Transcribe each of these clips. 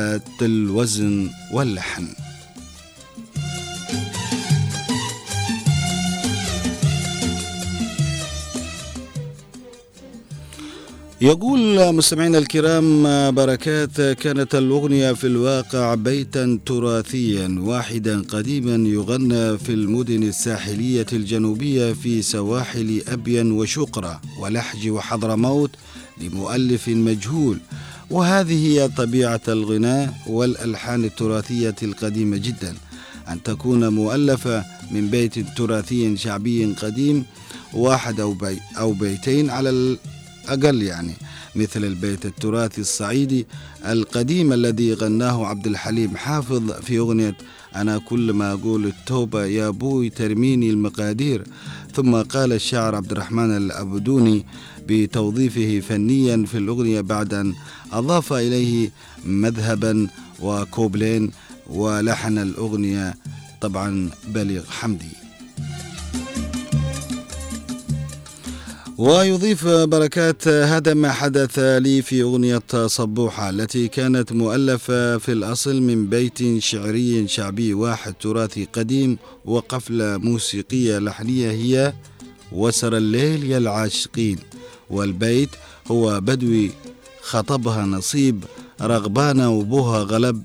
ذات الوزن واللحن. يقول مستمعينا الكرام بركات كانت الأغنية في الواقع بيتا تراثيا واحدا قديما يغنى في المدن الساحلية الجنوبية في سواحل أبين وشقرة ولحج وحضرموت لمؤلف مجهول. وهذه هي طبيعة الغناء والألحان التراثية القديمة جدا. أن تكون مؤلفة من بيت تراثي شعبي قديم واحد أو, بي أو بيتين على أقل يعني مثل البيت التراثي الصعيدي القديم الذي غناه عبد الحليم حافظ في أغنية أنا كل ما أقول التوبة يا أبوي ترميني المقادير. ثم قال الشاعر عبد الرحمن الأبدوني بتوظيفه فنيا في الأغنية بعد أن أضاف إليه مذهبا وكوبلين ولحن الأغنية طبعا بليغ حمدي. ويضيف بركات هذا ما حدث لي في أغنية صبوحة التي كانت مؤلفة في الأصل من بيت شعري شعبي واحد تراثي قديم وقفلة موسيقية لحنية هي وسر الليل يا العاشقين والبيت هو بدوي خطبها نصيب رغبانة وبوها غلب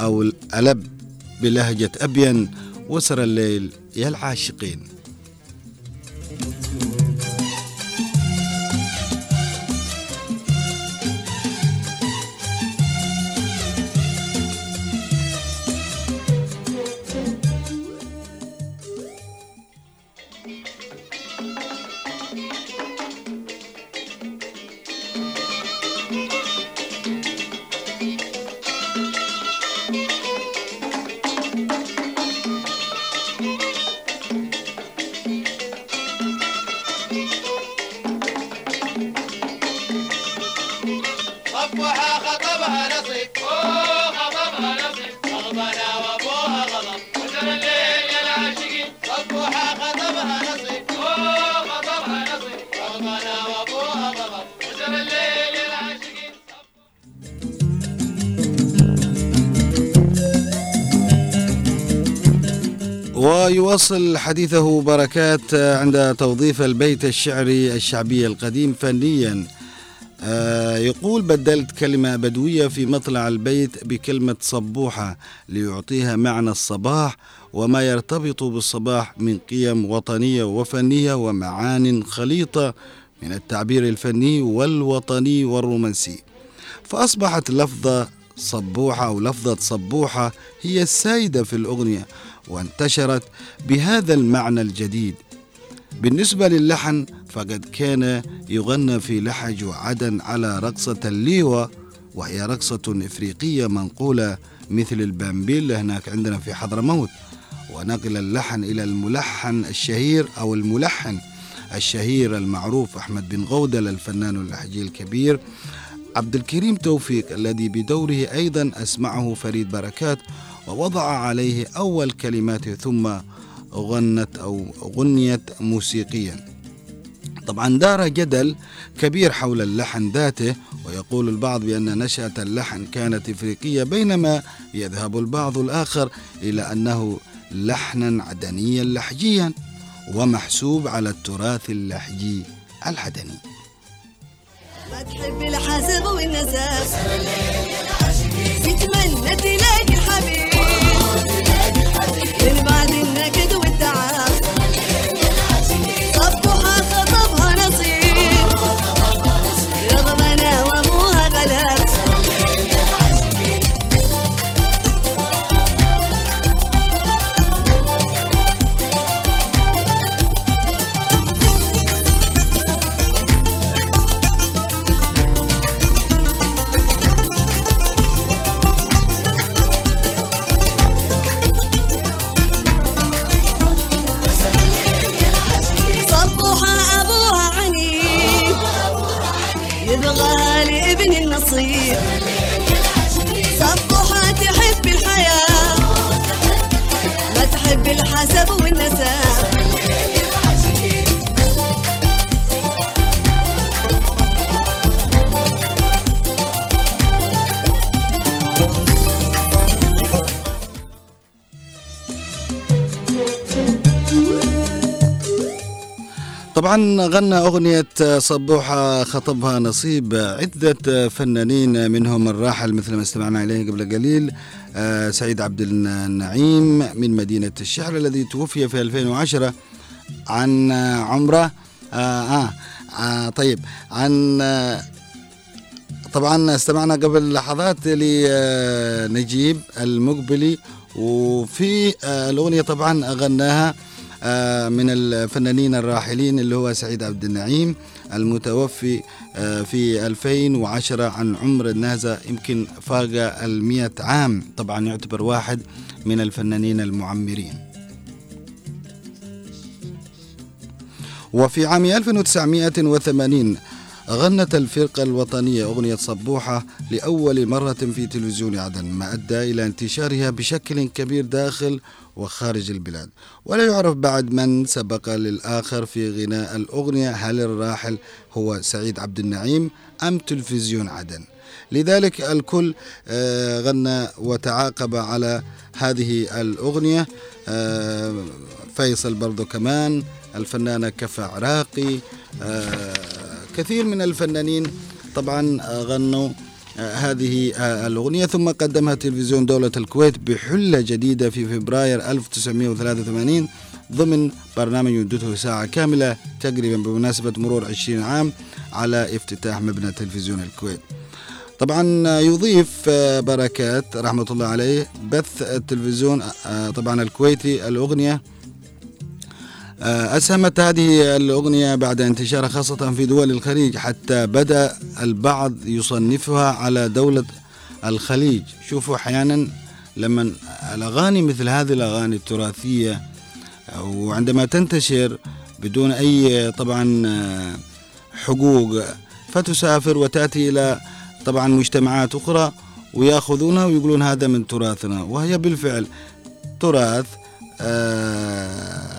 أو الألب بلهجة أبين وسر الليل يا العاشقين. ويواصل حديثه بركات عند توظيف البيت الشعري الشعبي القديم فنيا. آه، يقول بدلت كلمة بدوية في مطلع البيت بكلمة صبوحة ليعطيها معنى الصباح وما يرتبط بالصباح من قيم وطنية وفنية ومعان خليطة من التعبير الفني والوطني والرومانسي. فأصبحت لفظة صبوحة أو لفظة صبوحة هي السائدة في الأغنية وانتشرت بهذا المعنى الجديد. بالنسبة للحن فقد كان يغنى في لحج وعدن على رقصة الليوة وهي رقصة إفريقية منقولة مثل البامبيل هناك عندنا في حضرموت. ونقل اللحن إلى الملحن الشهير أو الملحن. الشهير المعروف أحمد بن غودل الفنان اللحجي الكبير. عبد الكريم توفيق الذي بدوره أيضا أسمعه فريد بركات ووضع عليه أول كلماته ثم غنت أو غنيت موسيقيا. طبعا دار جدل كبير حول اللحن ذاته ويقول البعض بأن نشأة اللحن كانت إفريقية بينما يذهب البعض الآخر إلى أنه لحنا عدنيا لحجيا. ومحسوب على التراث اللحجي العدني. ما تحب الحسب والنسب تتمنى تلاقي الحبيب. الحسب والنسب. طبعا غنى أغنية صبوحة خطبها نصيب عدة فنانين منهم الراحل مثل ما استمعنا إليه قبل قليل. سعيد عبد النعيم من مدينة الشعر الذي توفي في 2010 عن عمرة. آه, آه, آه طيب عن آه طبعا استمعنا قبل لحظات لنجيب المقبلي وفي آه الأغنية طبعا غناها آه من الفنانين الراحلين اللي هو سعيد عبد النعيم المتوفي آه في 2010 عن عمر النازة يمكن فاق المئة عام. طبعا يعتبر واحد من الفنانين المعمرين. وفي عام 1980 غنت الفرقة الوطنية أغنية صبوحة لأول مرة في تلفزيون عدن ما أدى إلى انتشارها بشكل كبير داخل وخارج البلاد. ولا يعرف بعد من سبق للآخر في غناء الأغنية هل الراحل هو سعيد عبد النعيم أم تلفزيون عدن. لذلك الكل آه، غنى وتعاقب على هذه الأغنية. آه، فيصل برضو كمان الفنانة كفى عراقي آه، كثير من الفنانين طبعا غنوا هذه الأغنية. ثم قدمها تلفزيون دولة الكويت بحلة جديدة في فبراير 1983 ضمن برنامج مدته ساعة كاملة تقريبا بمناسبة مرور 20 عام على افتتاح مبنى تلفزيون الكويت. طبعا يضيف بركات رحمة الله عليه بث التلفزيون طبعا الكويتي الأغنية أسهمت هذه الأغنية بعد انتشارها خاصة في دول الخليج حتى بدأ البعض يصنفها على دولة الخليج. شوفوا أحيانا لما الأغاني مثل هذه الأغاني التراثية وعندما تنتشر بدون أي طبعا حقوق فتسافر وتأتي إلى طبعا مجتمعات أخرى ويأخذونها ويقولون هذا من تراثنا. وهي بالفعل تراث آه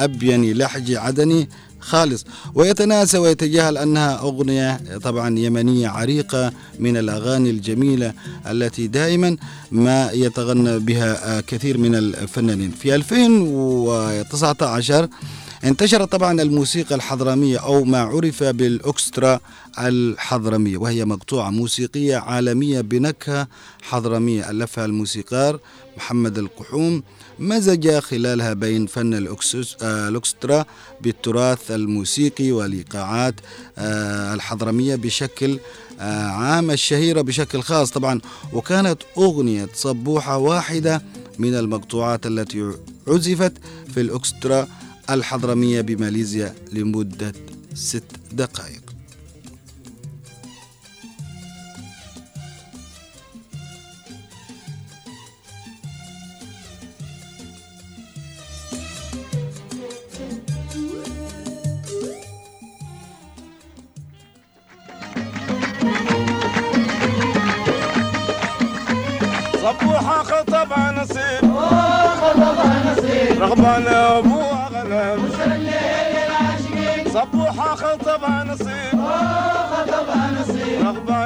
أبيني لحجي عدني خالص. ويتناسى ويتجاهل أنها أغنية طبعا يمنية عريقة من الأغاني الجميلة التي دائما ما يتغنى بها كثير من الفنانين. في 2019 انتشرت طبعا الموسيقى الحضرمية أو ما عرف بالأكسترا الحضرمية وهي مقطوعة موسيقية عالمية بنكهة حضرمية. ألفها الموسيقار محمد القحوم مزج خلالها بين فن الأكسترا بالتراث الموسيقي والإيقاعات الحضرمية بشكل عام الشهيرة بشكل خاص طبعا. وكانت أغنية صبوحة واحدة من المقطوعات التي عزفت في الأكسترا الحضرمية بماليزيا لمدة ست دقائق. صبوحة خطبها نصيب. خطبها نصيب. رغبان ابوها غنم صبوحة خطبها نصيب. خطبها نصيب. رغبان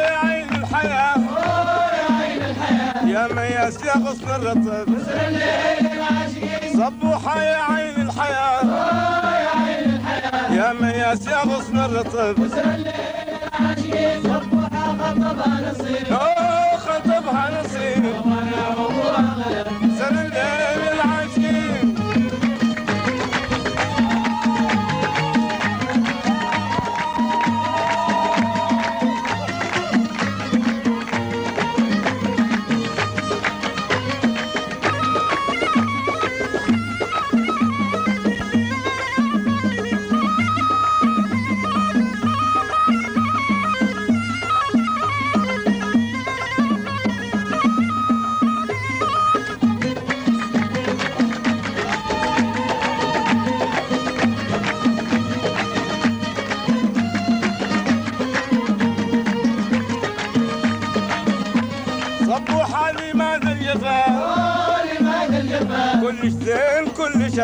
صبوحة يا عين الحياة. يا مياس يا غصن الرطب صبوحة يا عين الحياة. يا مياس يا غصن الرطب أوه، خطبها نصيب. سنة الليل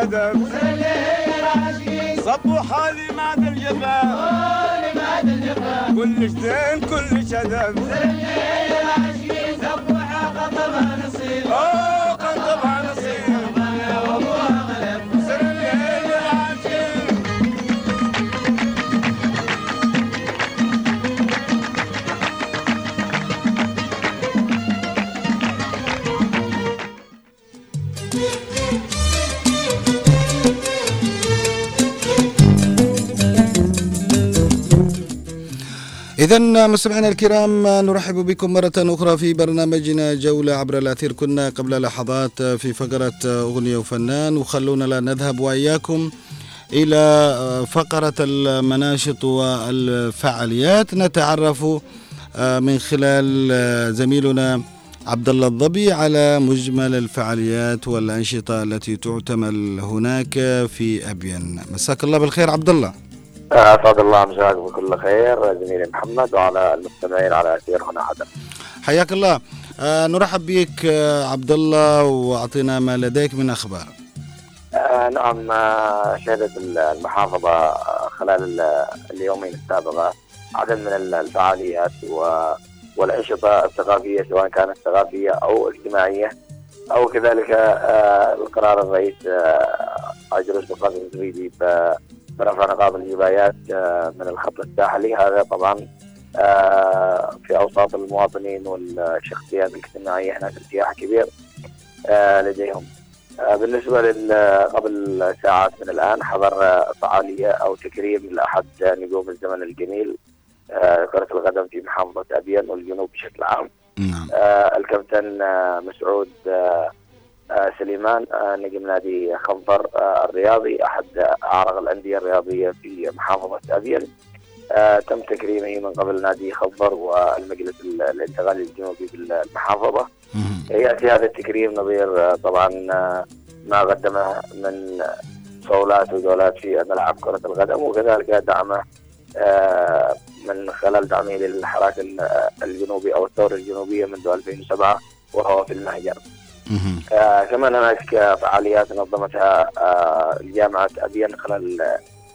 شدب صبوا حالي ماد الجبال. كل شدين كل شدب اوه إذا مستمعينا الكرام نرحب بكم مرة أخرى في برنامجنا جولة عبر الأثير. كنا قبل لحظات في فقرة أغنية وفنان وخلونا لا نذهب وإياكم إلى فقرة المناشط والفعاليات. نتعرف من خلال زميلنا عبد الله الضبي على مجمل الفعاليات والأنشطة التي تعتمل هناك في أبين. مساك الله بالخير عبد الله اسعد الله مساكم بكل خير زميلي محمد وعلى المستمعين على أثير هنا عدن. حياك الله آه نرحب بك آه عبد الله واعطنا ما لديك من أخبار آه نعم آه، شهدت المحافظة آه، خلال ال- اليومين السابقة عدد من ال- الفعاليات والأنشطة الثقافية سواء كانت ثقافية أو اجتماعية أو كذلك آه، القرار الرئيس آه، عجلوس بن قاسم الزبيدي برفع نقاط الجبايات آه، من الخط الساحلي هذا طبعا آه، في أوساط المواطنين والشخصيات الاجتماعية هناك ارتياح كبير آه، لديهم. بالنسبة لل قبل ساعات من الآن حضر فعالية أو تكريم لأحد نجوم الزمن الجميل كرة القدم في محافظة ابين والجنوب بشكل عام. نعم الكابتن مسعود سليمان آه، نجم نادي خنفر آه، الرياضي أحد أعرق الأندية الرياضية في محافظة ابين آه، تم تكريمه من قبل نادي خنفر والمجلس ال- الانتقالي الجنوبي بالمحافظه. يأتي هذا التكريم نظير آه، طبعا آه، ما قدمه من صولات وجولات في ملعب كرة القدم وكذلك دعمه آه، من خلال دعمه للحراك ال- الجنوبي أو الثورة الجنوبية منذ 2007 وهو في المهجر. آه، كمان هناك فعاليات نظمتها آه، جامعه ابين خلال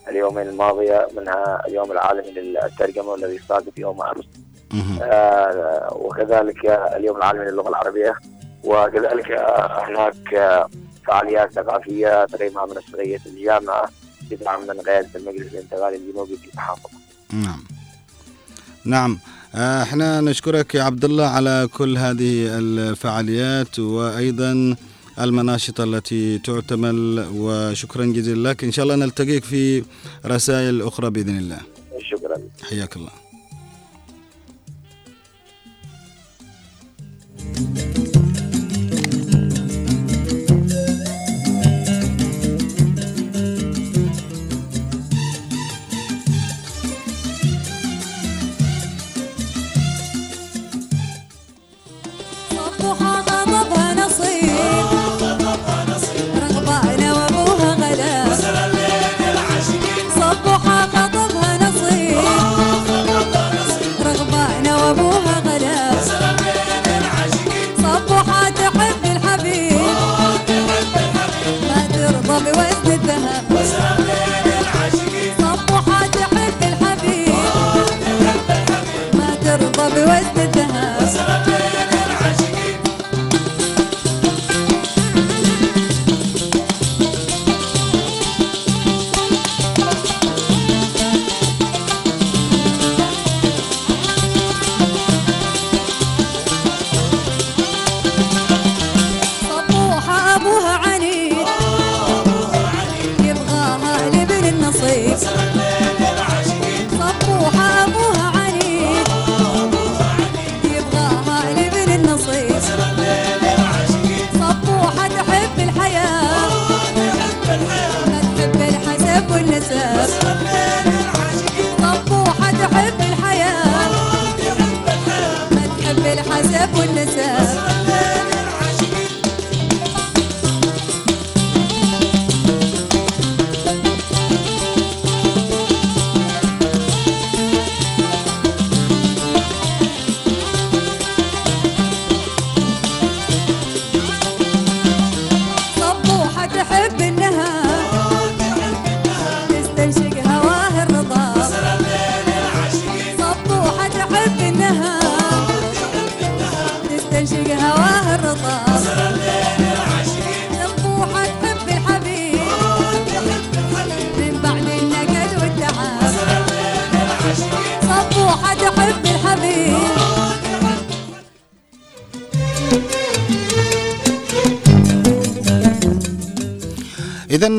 اليومين الماضية منها اليوم العالمي للترجمة والذي صادف يوم مهم. آه، وكذلك اليوم العالمي للغة العربية وكذلك آه، هناك آه، فعاليات ثقافية تقيمها منسقيه الجامعة بدعم من قياده المجلس الانتقالي الجنوبي في المحافظه. نعم نعم إحنا نشكرك يا عبد الله على كل هذه الفعاليات وأيضا المناشط التي تعتمل وشكرا جزيلا لك. إن شاء الله نلتقيك في رسائل أخرى بإذن الله. شكرا. حياك الله.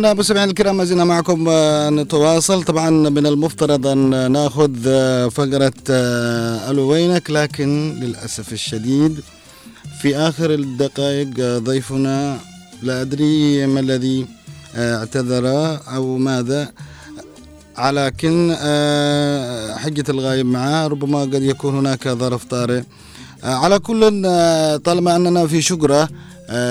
إذا مستمعينا الكرام ما زلنا معكم آه، نتواصل. طبعا من المفترض أن نأخذ آه، فقرة آه، ألو وينك لكن للأسف الشديد في آخر الدقائق ضيفنا لا أدري ما الذي اعتذر أو ماذا لكن حجة الغايب معه. ربما قد يكون هناك ظرف طارئ. على كل طالما أننا في شقرة آه،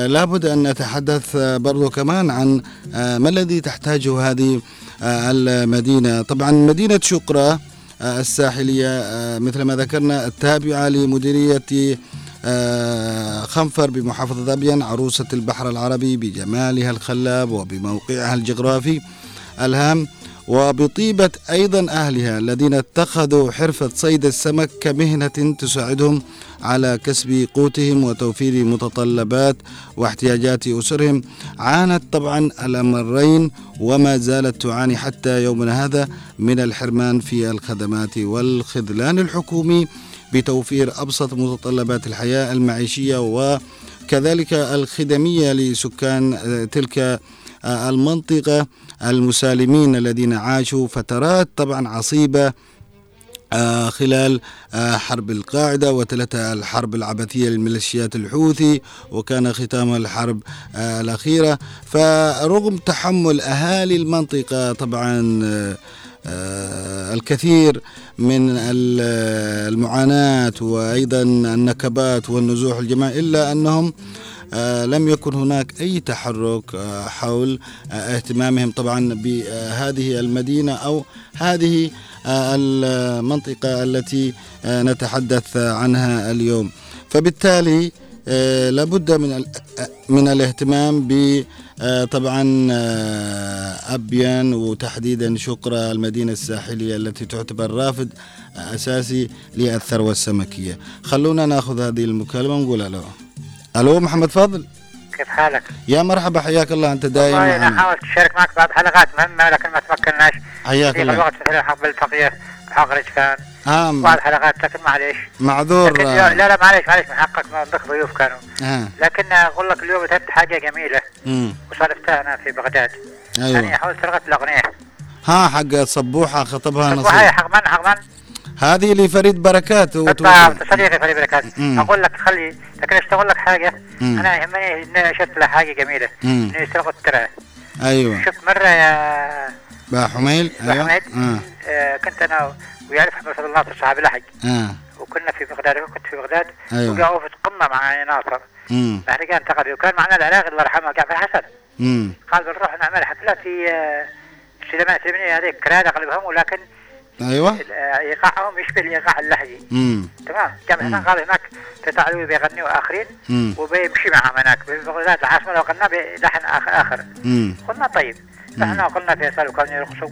لابد أن نتحدث آه، برضو كمان عن آه، ما الذي تحتاجه هذه آه، المدينة؟ طبعا مدينة شقرة آه، الساحلية آه، مثل ما ذكرنا التابعة لمديرية آه، خنفر بمحافظة أبين عروسة البحر العربي بجمالها الخلاب وبموقعها الجغرافي الهام. وبطيبة أيضا أهلها الذين اتخذوا حرفة صيد السمك كمهنة تساعدهم على كسب قوتهم وتوفير متطلبات واحتياجات أسرهم. عانت طبعا الأمرين وما زالت تعاني حتى يومنا هذا من الحرمان في الخدمات والخذلان الحكومي بتوفير أبسط متطلبات الحياة المعيشية وكذلك الخدمية لسكان تلك المنطقة. المسالمين الذين عاشوا فترات طبعا عصيبة آه، خلال آه، حرب القاعدة وتلتها الحرب العبثية للميليشيات الحوثي وكان ختام الحرب آه، الأخيرة. فرغم تحمل أهالي المنطقة طبعا آه، آه، الكثير من ال- المعاناة وأيضا النكبات والنزوح الجماعي إلا أنهم لم يكن هناك أي تحرك آه، حول آه، اهتمامهم طبعا بهذه المدينة أو هذه آه، المنطقة التي آه، نتحدث عنها اليوم. فبالتالي آه، لابد من آه، من الاهتمام ب آه، طبعا آه، أبين وتحديدا شقرة المدينة الساحلية التي تعتبر رافد آه، أساسي للثروة السمكية. خلونا نأخذ هذه المكالمة ونقول ألو. ألو محمد فاضل. كيف حالك؟ يا مرحبا حياك الله أنت دايما والله أنا. حاولت أشارك معك بعض حلقات مهمة لكن ما تمكناش حياك في الله. الوقت مثل حق بالتقيه حق رجفان آه بعض الحلقات لكن معليش. معذور. لكن. لا لا معليش معليش من حقك ما عندك ضيوف كانوا. آه. لكن أقول لك اليوم اتت حاجة جميلة. مم. وصادفتها أنا في بغداد. يعني أيوة حاولت سرقت الأغنية. ها حق صبوحة خطبها نصيب. حق من؟ حق من؟ هذه لفريد بركات وتوصل. صديقي فريد بركات. أقول لك خلي لكن أشتغل لك حاجة مم. أنا يهمني ان شفت له حاجة جميلة. انه يسرقوا الترى أيوة شفت مرة يا با حميل أيوة أحمد آه. آه كنت أنا ويعرف محمد فضل ناصر صاحب الحج آه. وكنا في بغداد كنت في بغداد أيوة. وقعوا في قمه مع ناصر مم. مهرجان تقريبا وكان معنا العراقي الله يرحمه جعفر حسن. قال بنروح نعمل حفلة في آه، سليمان سليمانية هذيك كراد اغلبهم ولكن أيوة آه، ايقاعهم يشبه الايقاع اللهجي مم. تمام جعفر حسن قال هناك في تعلوي بيغني واخرين مم. وبيمشي معهم هناك بغداد العاصمة لو غنى بلحن آخر, آخر مم. قلنا طيب رحنا وقلنا فيصل وكانوا يرقصوا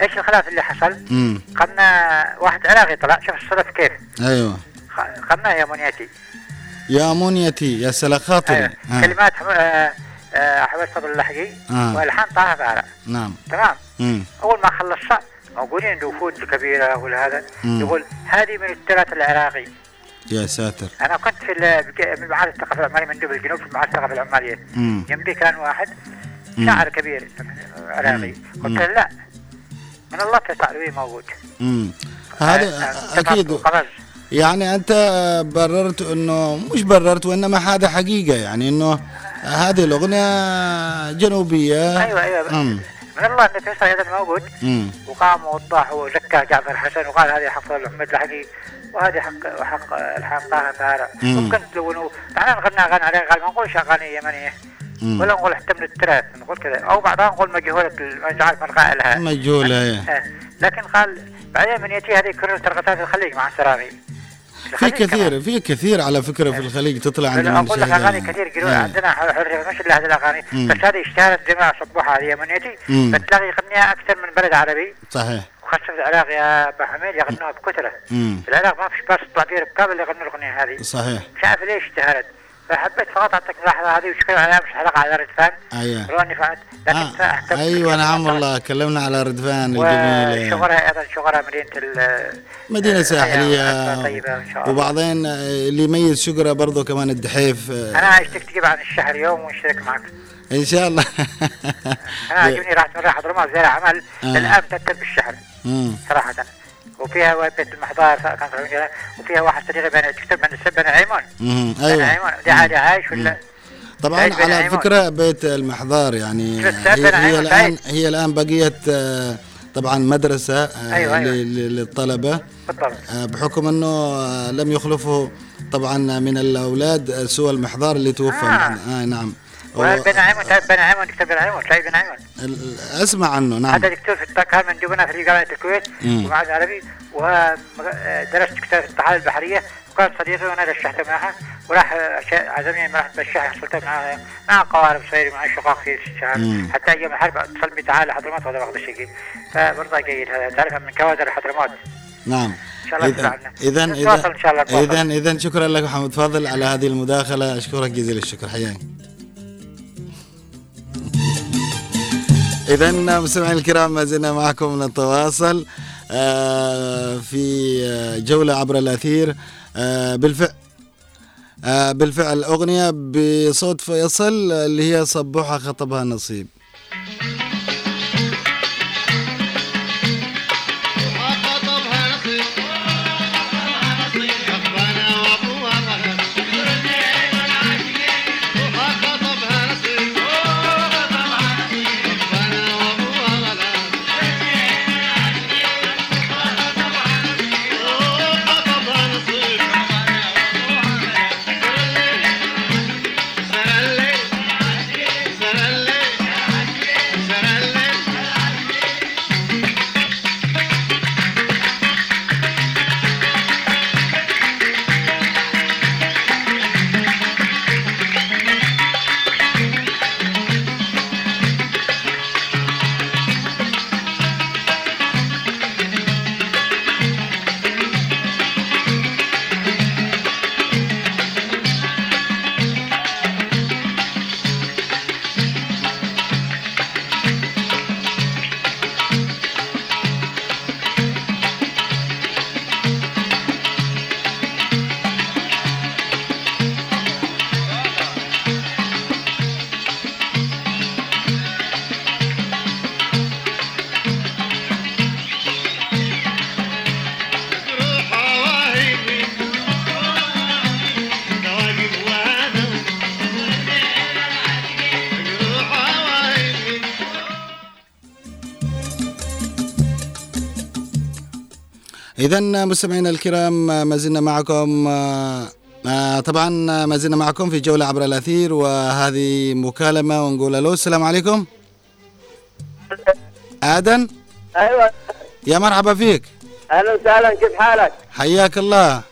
إيش الخلاف اللي حصل؟ مم. قلنا واحد عراقي طلع شوف الصدف كيف أيوة خ- قلنا يا منيتي يا منيتي يا سلا خاطري أيوة. آه. كلمات حم- آه، آه، حمد فضل اللحقي آه. والحان طه فارع نعم تمام مم. أول ما خلص موجودين وفود الكبيره ولا هذا مم. يقول هذه من التراث العراقي يا ساتر أنا كنت في معهد الثقافة العمالية من دبل الجنوب في معهد الثقافة العمالية. جنبي كان واحد. شاعر كبير عراقي. قلت له لا من الله تسألوي موجود. هذا آه، آه، أكيد قفز. يعني أنت بررت أنه مش بررت وإنما هذا حقيقة يعني أنه هذه الأغنية جنوبية أيوه أيوه مم. الله ان فيصل هذا موجود. وقام ووضح وزكى جعفر حسن وقال هذه حق محمد الحقي وهذه حق وحق الحان طه مم. ممكن تلونوا نحن نغني اغاني عليه قال ما نقولش اغاني يمنيه. ولا نقول حتى من التراث نقول كذا أو بعضها نقول مجهولة مش عارف من قائلها مجهولة هي. آه. لكن قال بعدين من يأتي هذه كرر ترقصات الخليج مع السراري في كثير في كثير على فكرة في الخليج تطلع عند كمان. من أقول لك. أغاني كثير يقولون. عندنا حريه مش إلا هذه الأغاني. بس هذه اشتهرت جماعة صبوحه هذه يمنيتي مم. فتلاقي يغنيها أكثر من بلد عربي صحيح وخاصة في العراق يا أبو حميد يغنوها بكثرة مم. في العراق ما فيش باس تطلع فيه ركاب اللي يغنوا الأغنية هذه صحيح مش عارف ليش اشتهرت فحبيت فقط أعطيك ملاحظة هذه وشكرا عليها مش حلقة على ردفان أيوة. روني فهد لكن آه. بك. نعم. والله. كلمنا على ردفان الجميلة. وشغلها أيضا شغلها أيوة، طيبة إن شاء الله. وبعدين آه، اللي يميز شقرة برضو كمان الدحيف آه، أنا اشتكت تجيب عن الشهر يوم ونشترك معك. إن شاء الله. أنا عجبني راحت من راح حضرموت زي اعمال آه. للان تذكر بالشعر مم. صراحة. وفيها بيت المحضار وفيها واحد صديقي بين تكتب بين السب بين عيمون مم. بين أيوه عيمون دي عادي عايش ولا طبعا على. فكرة بيت المحضار يعني هي, هي الان. هي الآن بقيت آه، طبعا مدرسة آه، أيوة، أيوة. للطلبة بالضبط آه، بحكم إنه لم يخلفه طبعا من الأولاد سوى المحضار اللي توفى آه. آه نعم وهذا بين عيمون تعرف بين عيمون تلاقي بين عيمون ال- أسمع عنه نعم. هذا دكتور في الط- كان من دبنا في جامعه الكويت. ومعهد العربي ودرست كتاب في الطحال البحرية وكان صديقي وأنا رشحته معها وراح عزمني ما رحت بشاح حصلت معها مع قوارب صغير مع شقاق في مم. حتى أيام الحرب اتصل بي تعال حضرموت هذا وقت الشقي. فبرضه جيد هذا تعرفها من كوادر حضرموت نعم. اذا نتواصل. اذا إذا شكرا لك محمد فاضل على هذه المداخلة. أشكرك جزيل الشكر. حياك. إذا مستمعينا الكرام ما زلنا معكم نتواصل آه، في آه، جولة عبر الأثير آه، بالفعل بالفعل أغنية بصوت فيصل اللي هي صبوحة خطبها نصيب. إذا مستمعينا الكرام ما زلنا معكم آه، طبعا ما زلنا معكم في جولة عبر الأثير وهذه مكالمة ونقول ألو السلام عليكم. آدن؟ أيوه. يا مرحبا فيك. أهلا وسهلا كيف حالك؟ حياك الله.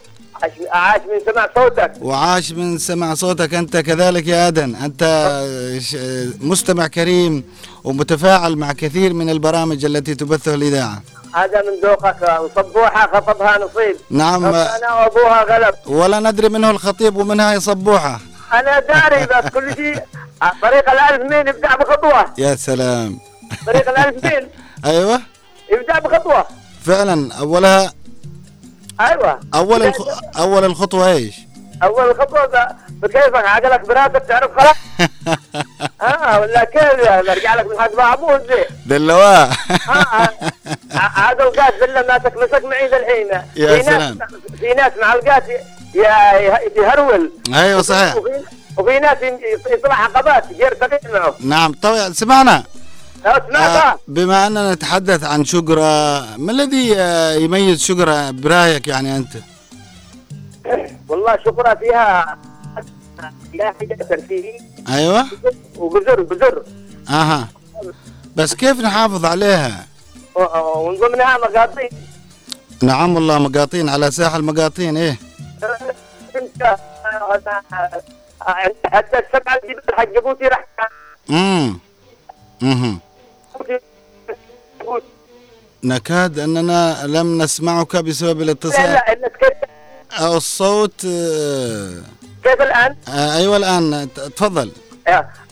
عاش من سمع صوتك. وعاش من سمع صوتك أنت كذلك يا آدن. أنت مستمع كريم ومتفاعل مع كثير من البرامج التي تبثها الإذاعة. هذا من ذوقك وصبوحه خطبها نصيب. نعم. أنا وأبوها غلب. ولا ندري منه الخطيب ومنها يصبوحة أنا داري بس كل شيء. طريق الألف مين يبدأ بخطوة. يا سلام. طريق الألف مين أيوة. يبدأ بخطوة. فعلا أولها أيوه. أول الخ... أول الخطوة إيش؟ أول خطوه بكيفك عقلك براسك تعرف خلاص؟ آه ولا كيف أرجع لك من حسب أبوه زي. دلواه آه ع- هذا القاس بالله ما تكمسك معي ذا الحين. يا في ناس سلام. في ناس مع ي- يهرول. أيوة صحيح. وفي, ناس يطلع عقبات غير تقيل معه. نعم. طبعا سمعنا. آه آه. بما أننا نتحدث عن شجرة ما الذي آه يميز شجرة برأيك يعني أنت؟ والله شكرا فيها. لا حاجة ترفيهي أيوة. وبزر بزر. أها. بس كيف نحافظ عليها؟ ومن ضمنها مقاطيع نعم والله مقاطين على ساحل مقاطين إيه. أنت حتى السبعه اللي حق جيبوتي راح امم أها نكاد أننا لم نسمعك بسبب لا الاتصال لا أو الصوت آه كيف الآن؟ آه أيوة الآن ت- تفضل.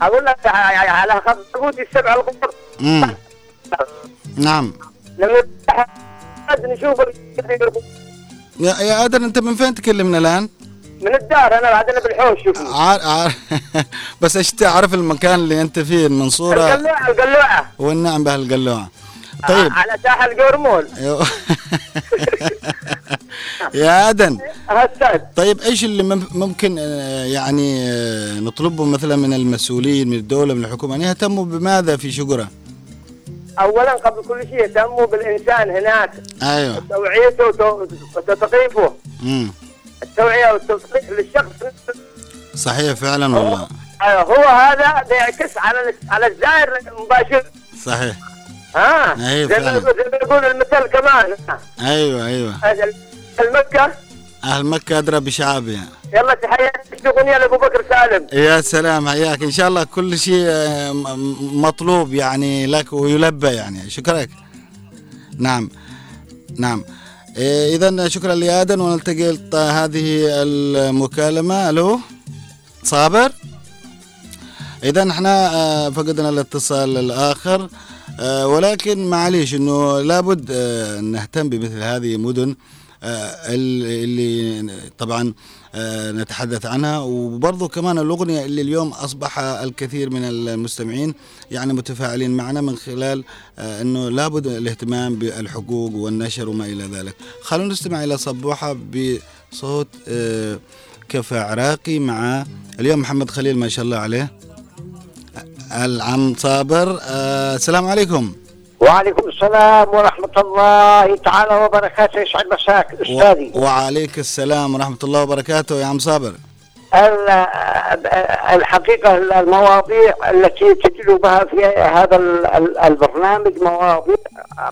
أقول لك على خط جيبوتي السبعه القمر مم. نعم. لما نشوف يا يا آدم أنت من فين تكلمنا الآن؟ من الدار أنا عندنا بالحوش شوفوا. عار عار بس إيش تعرف المكان اللي أنت فيه المنصوره القلوعة القلوعة. والنعم بهالقلوعه طيب. على ساحل قرمول أيوه. يا أدن. أستاذ طيب إيش اللي مم- ممكن آه، يعني آه، نطلبه مثلا من المسؤولين من الدولة من الحكومة؟ ان يهتموا بماذا في شقره؟ اولا قبل كل شيء يهتموا بالإنسان هناك. أيوه. توعيته وتثقيفه امم التوعية والتثقيف للشخص. صحيح فعلا والله. آه، هو هذا بيعكس على على الزائر مباشر صحيح. ها. يقول- زي ما يقول المثل كمان. أيوه أيوه. هذا المكه أهل مكة أدرى بشعابها يلا تحيه اغنيه لابو بكر سالم. يا سلام حياك. إن شاء الله كل شيء آه، مطلوب يعني لك ويلبى يعني. شكرك. نعم. نعم. اذا شكرا لادن ونلتقي هذه المكالمة. ألو؟ صابر؟ اذا إحنا آه، فقدنا الاتصال الآخر. آه، ولكن معليش إنه لابد آه، نهتم بمثل هذه المدن. آه، ال- اللي طبعا آه، نتحدث عنها. وبرضو كمان الأغنية اللي اليوم أصبح الكثير من المستمعين يعني متفاعلين معنا من خلال آه، أنه لابد الاهتمام بالحقوق والنشر وما إلى ذلك. خلونا نستمع إلى صبوحة بصوت آه، كفى عراقي مع اليوم محمد خليل ما شاء الله عليه العم صابر آه، السلام عليكم. وعليكم السلام ورحمة الله تعالى وبركاته. يسعد مساك أستاذي. و- وعليك السلام ورحمة الله وبركاته يا عم صابر. ال- الحقيقة المواضيع التي تدل بها في هذا ال- ال- البرنامج مواضيع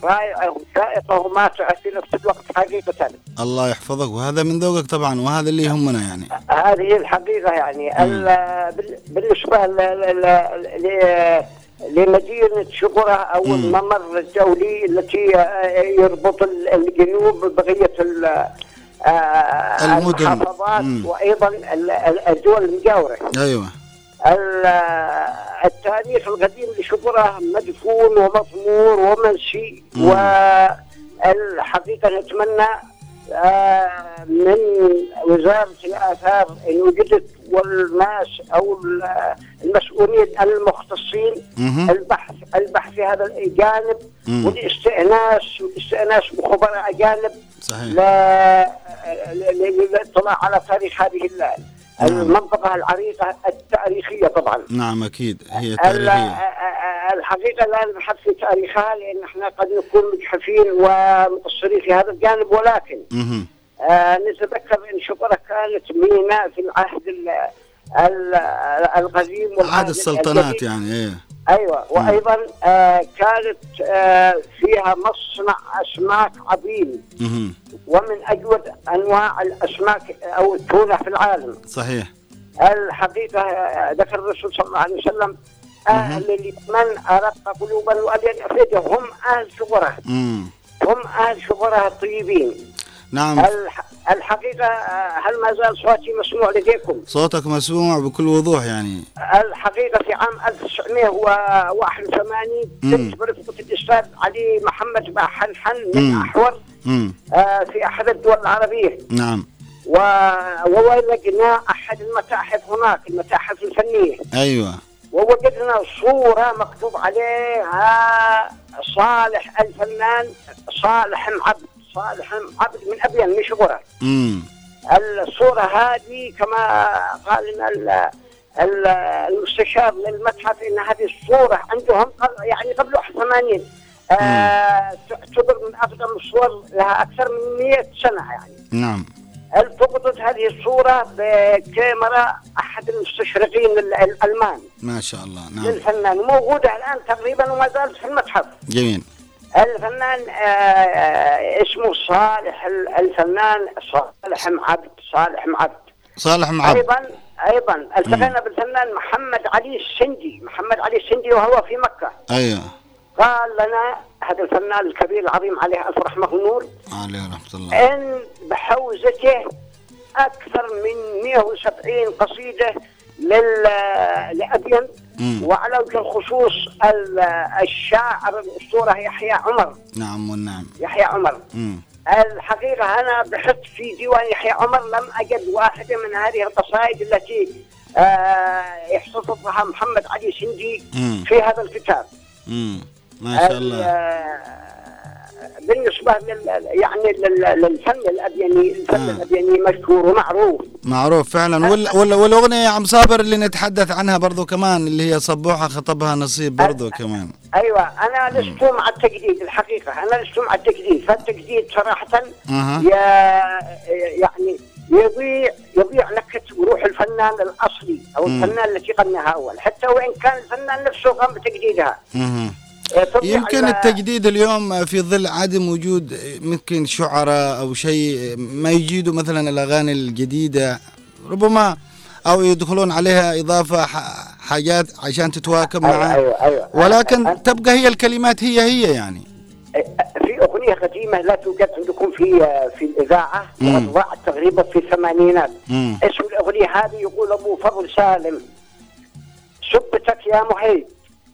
رائعة وشائقة وماتعة في نفس الوقت حقيقة. الله يحفظك. وهذا من ذوقك طبعا وهذا اللي يهمنا يعني. هذه الحقيقة يعني. ال- بال- بالنسبة ل- لمدينة شبرة أو مم. الممر الدولي التي آه، يربط ال- الجنوب ببقية ال- آه، المدن. المحافظات مم. وأيضا ال- ال- الدول المجاورة أيوة ال- التاريخ القديم لشبرة مدفون ومضمور ومنسي. والحقيقة نتمنى آه، من وزارة الآثار إن وجدت والناس ال- المسؤولين المختصين. البحث البحث في هذا الجانب مم. والاستئناس والاستئناس بخبراء أجانب صحيح للاطلاع على تاريخ هذه نعم. المنطقة العريقة التاريخية طبعا نعم أكيد هي تاريخية الحقيقة لا نبحث في تاريخها لأن إحنا قد نكون مجحفين ومقصرين في هذا الجانب ولكن مهم. آه نتذكر أن شبرة كانت ميناء في العهد ال- ال- القديم عهد السلطنات الجديد. يعني إيه. أيوه. وأيضا آه كانت آه فيها مصنع أسماك عظيم. ومن أجود أنواع الأسماك أو التونة في العالم. صحيح. الحقيقة آه، ذكر الرسول صلى الله عليه وسلم أهل اليمن أرق قلوبا والين افئده هم أهل شبره مم. هم أهل شبره الطيبين نعم الح- الحقيقة آه، هل ما زال صوتي مسموع لديكم؟ صوتك مسموع بكل وضوح يعني الحقيقة في عام 1981 مم. كنت برفقة الأستاذ علي محمد باحنحن من. أحور. آه، في أحد الدول العربية نعم و- وولجنا أحد المتاحف هناك المتاحف الفنية أيوة ووجدنا صورة مكتوب عليها صالح الفنان صالح عبد صالح عبد من أبين من شبرة مم. الصورة هذه كما قال لنا المستشار للمتحف إن هذه الصورة عندهم يعني قبل 81 آه تعتبر من افضل الصور لها أكثر من 100 سنة يعني. نعم. التقطت هذه الصورة بكاميرا أحد المستشرقين ال- الألمان؟ ما شاء الله نعم. للفنان موجودة الآن تقريبا وما زالت في المتحف. جميل. الفنان آه، اسمه صالح ال- الفنان صالح معبد صالح معبد. صالح معب أيضا أيضا التقينا بالفنان محمد علي السندي محمد علي السندي وهو في مكة. أيوة. قال لنا هذا الفنان الكبير العظيم عليه ألف رحمة ونور عليه رحمة الله. إن بحوزته أكثر من 170 قصيدة مم. وعلى وجه الخصوص ال- الشاعر الاسطوره يحيى عمر نعم والنعم يحيى عمر مم. الحقيقة أنا بحث في ديوان يحيى عمر لم أجد واحدة من هذه القصائد التي آه، يحتفظها محمد علي سندي. في هذا الكتاب مم. ما شاء ال- الله آه، بالنسبة لل يعني لل- للفن الأبيني الفن آه. الأبيني مشهور ومعروف. معروف فعلا. وال وال والأغنية يا عم صابر اللي نتحدث عنها برضو كمان اللي هي صبوحة خطبها نصيب برضو كمان. أيوة أنا لست مع التجديد الحقيقة. أنا لست مع التجديد. فالتجديد صراحة أها. ي- يعني يضيع يضيع نكهة وروح الفنان الأصلي أو مم. الفنان التي غناها أول. حتى وإن كان الفنان نفسه قام بتجديدها. آه، يمكن ال- التجديد اليوم في ظل عدم وجود ممكن شعراء أو شيء ما يجيدوا مثلا الأغاني الجديدة ربما أو يدخلون عليها إضافة حاجات عشان تتواكب أيوة مع أيوة أيوة. ولكن تبقى هي الكلمات هي هي يعني. في أغنية قديمة لا توجد عندكم في في الإذاعة مم. وقد ضاعت تقريبا في الثمانينات. اسم الأغنية هذه يقول أبو فضل سالم. سبتك يا مهيب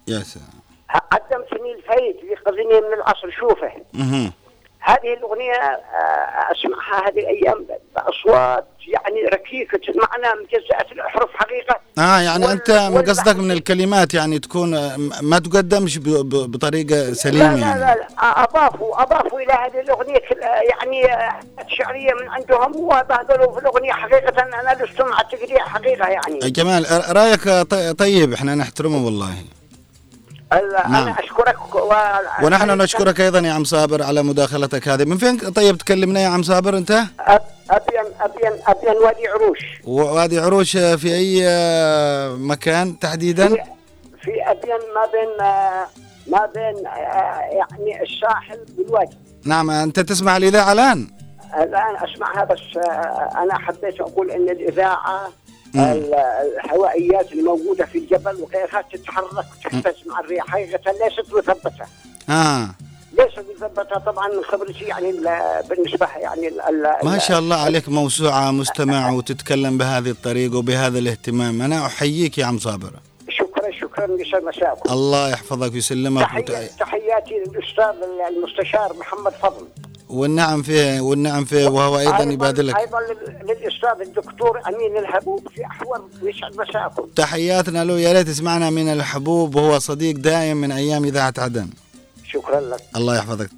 يا سلام. عدمتني الفيت لقضني من العصر شوفه. هذه الأغنية آه، أسمعها هذه الأيام بأصوات يعني ركيكة المعنى مجزأة الأحرف حقيقة. آه يعني وال- واللحن- قصدك من الكلمات يعني تكون آه، ما تقدمش ب- ب- بطريقة لا سليمة لا يعني. لا, لا أضافوا أضافوا إلى هذه الأغنية يعني آه، شعرية من عندهم وبهدلوا في الأغنية حقيقة أنا لست مع التقريع حقيقة يعني. جمال آه، رأيك ط- طيب إحنا نحترمه والله. ال- نعم. أنا أشكرك و... ونحن نشكرك أيضا يا عم صابر على مداخلتك هذه. من فين؟ طيب تكلمنا يا عم صابر أنت؟ أبين أبين أبين وادي عروش. وادي عروش في أي آه، مكان تحديدا؟ في, في أبين ما بين آه، ما بين آه، يعني الساحل والوادي نعم أنت تسمع الإذاعة الآن؟ الآن أسمعها بس آه، أنا حبيت أقول أن الإذاعة الهوائيات الموجودة في الجبل وغيرها تتحرك وتهتز مع الرياح. حقيقة ليست مثبتة. آه. ليست مثبتة طبعا خبرتي يعني ال- بالنسبة يعني ال- ال- ما شاء الله عليك موسوعة مستمع وتتكلم بهذه الطريقة وبهذا الاهتمام. أنا أحييك يا عم صابر. شكرا شكرا مساكم. الله يحفظك ويسلمك. تحياتي للأستاذ المستشار محمد فضل. والنعم فيه والنعم فيه وهو أيضا يبادلك. أيضا لل- للأستاذ الدكتور أمين الهبوب في أحور يسعد مساكم تحياتنا له يا ريت تسمعنا من الحبوب وهو صديق دائم من أيام إذاعة عدن. شكرا لك. الله يحفظك.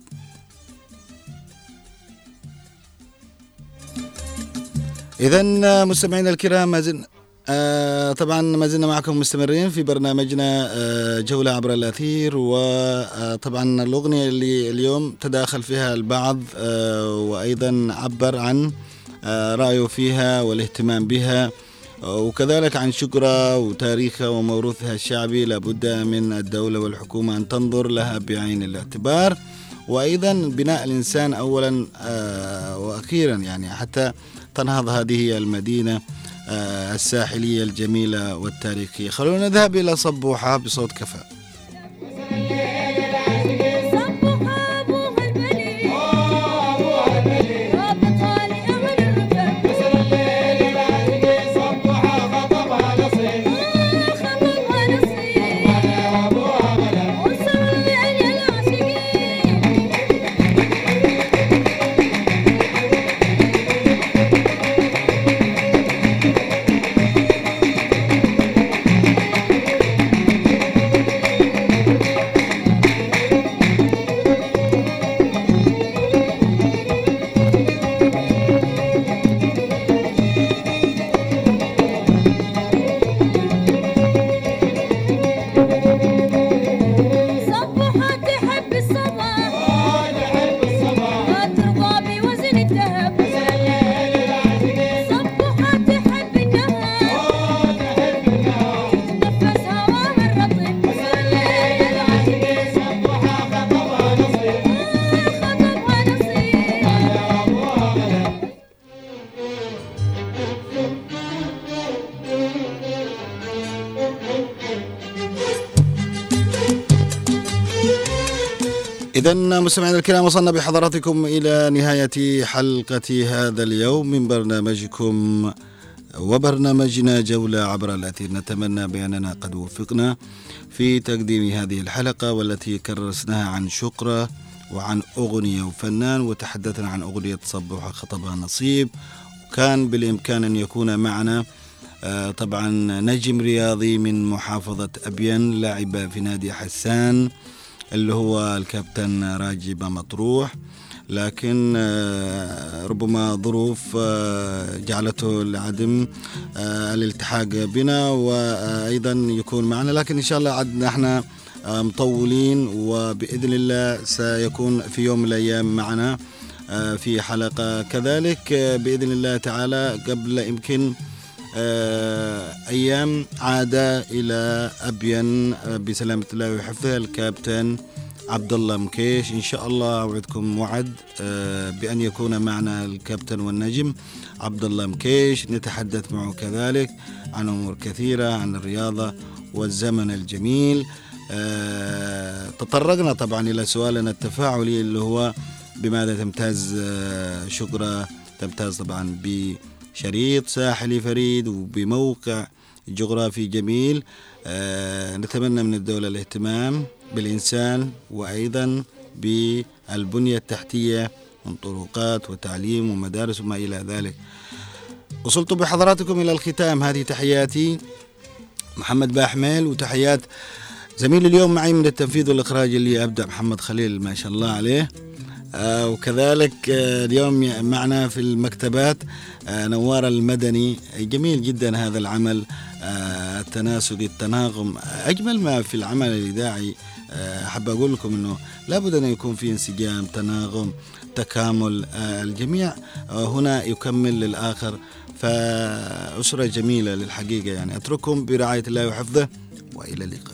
إذا مستمعينا الكرام ما زلنا آه طبعا ما زلنا معكم مستمرين في برنامجنا آه جولة عبر الأثير وطبعا الأغنية اللي اليوم تداخل فيها البعض آه وأيضا عبر عن آه رأيه فيها والاهتمام بها آه، وكذلك عن شكرها وتاريخها وموروثها الشعبي. لابد من الدولة والحكومة أن تنظر لها بعين الاعتبار. وأيضا بناء الإنسان أولا آه، وأخيرا يعني حتى تنهض هذه المدينة. آه، الساحلية الجميلة والتاريخية. خلونا نذهب إلى صبوحة بصوت كفاء. مستمعينا الكرام وصلنا بحضراتكم إلى نهاية حلقة هذا اليوم من برنامجكم وبرنامجنا جولة عبر الأثير نتمنى بأننا قد وفقنا في تقديم هذه الحلقة والتي كرسناها عن شقرة وعن أغنية وفنان وتحدثنا عن أغنية صبح خطبها نصيب. وكان بالإمكان أن يكون معنا آه، طبعا نجم رياضي من محافظة أبين لاعب في نادي حسان. اللي هو الكابتن راجب مطروح. لكن آه، ربما ظروف آه، جعلته لعدم آه، الالتحاق بنا وأيضا يكون معنا. لكن إن شاء الله عد نحن آه، مطولين وبإذن الله سيكون في يوم من الأيام معنا في حلقة كذلك. بإذن الله تعالى قبل يمكن أيام عاد إلى أبين آه، بسلامة الله وحفظه الكابتن عبد الله مكيش. إن شاء الله أوعدكم وعد آه، بأن يكون معنا الكابتن والنجم عبد الله مكيش. نتحدث معه كذلك عن أمور كثيرة عن الرياضة والزمن الجميل. آه، تطرقنا طبعا إلى سؤالنا التفاعلي اللي هو بماذا تمتاز؟ آه، شكرا. تمتاز طبعا بشريط ساحلي فريد وبموقع جغرافي جميل. آه، نتمنى من الدولة الاهتمام بالإنسان وأيضا بالبنية التحتية من طرقات وتعليم ومدارس وما إلى ذلك. وصلت بحضراتكم إلى الختام هذه تحياتي. محمد باحمل وتحيات زميلي اليوم معي من التنفيذ والإخراج اللي أبدأ محمد خليل ما شاء الله عليه. وكذلك آه اليوم معنا في المكتبات آه نوار المدني. جميل جدا هذا العمل آه التناسقي التناغم. أجمل ما في العمل الإذاعي آه أحب أقول لكم أنه لابد أن يكون في انسجام تناغم تكامل آه الجميع آه هنا يكمل للآخر. فأسرة جميلة للحقيقة يعني. أترككم برعاية الله وحفظه وإلى اللقاء.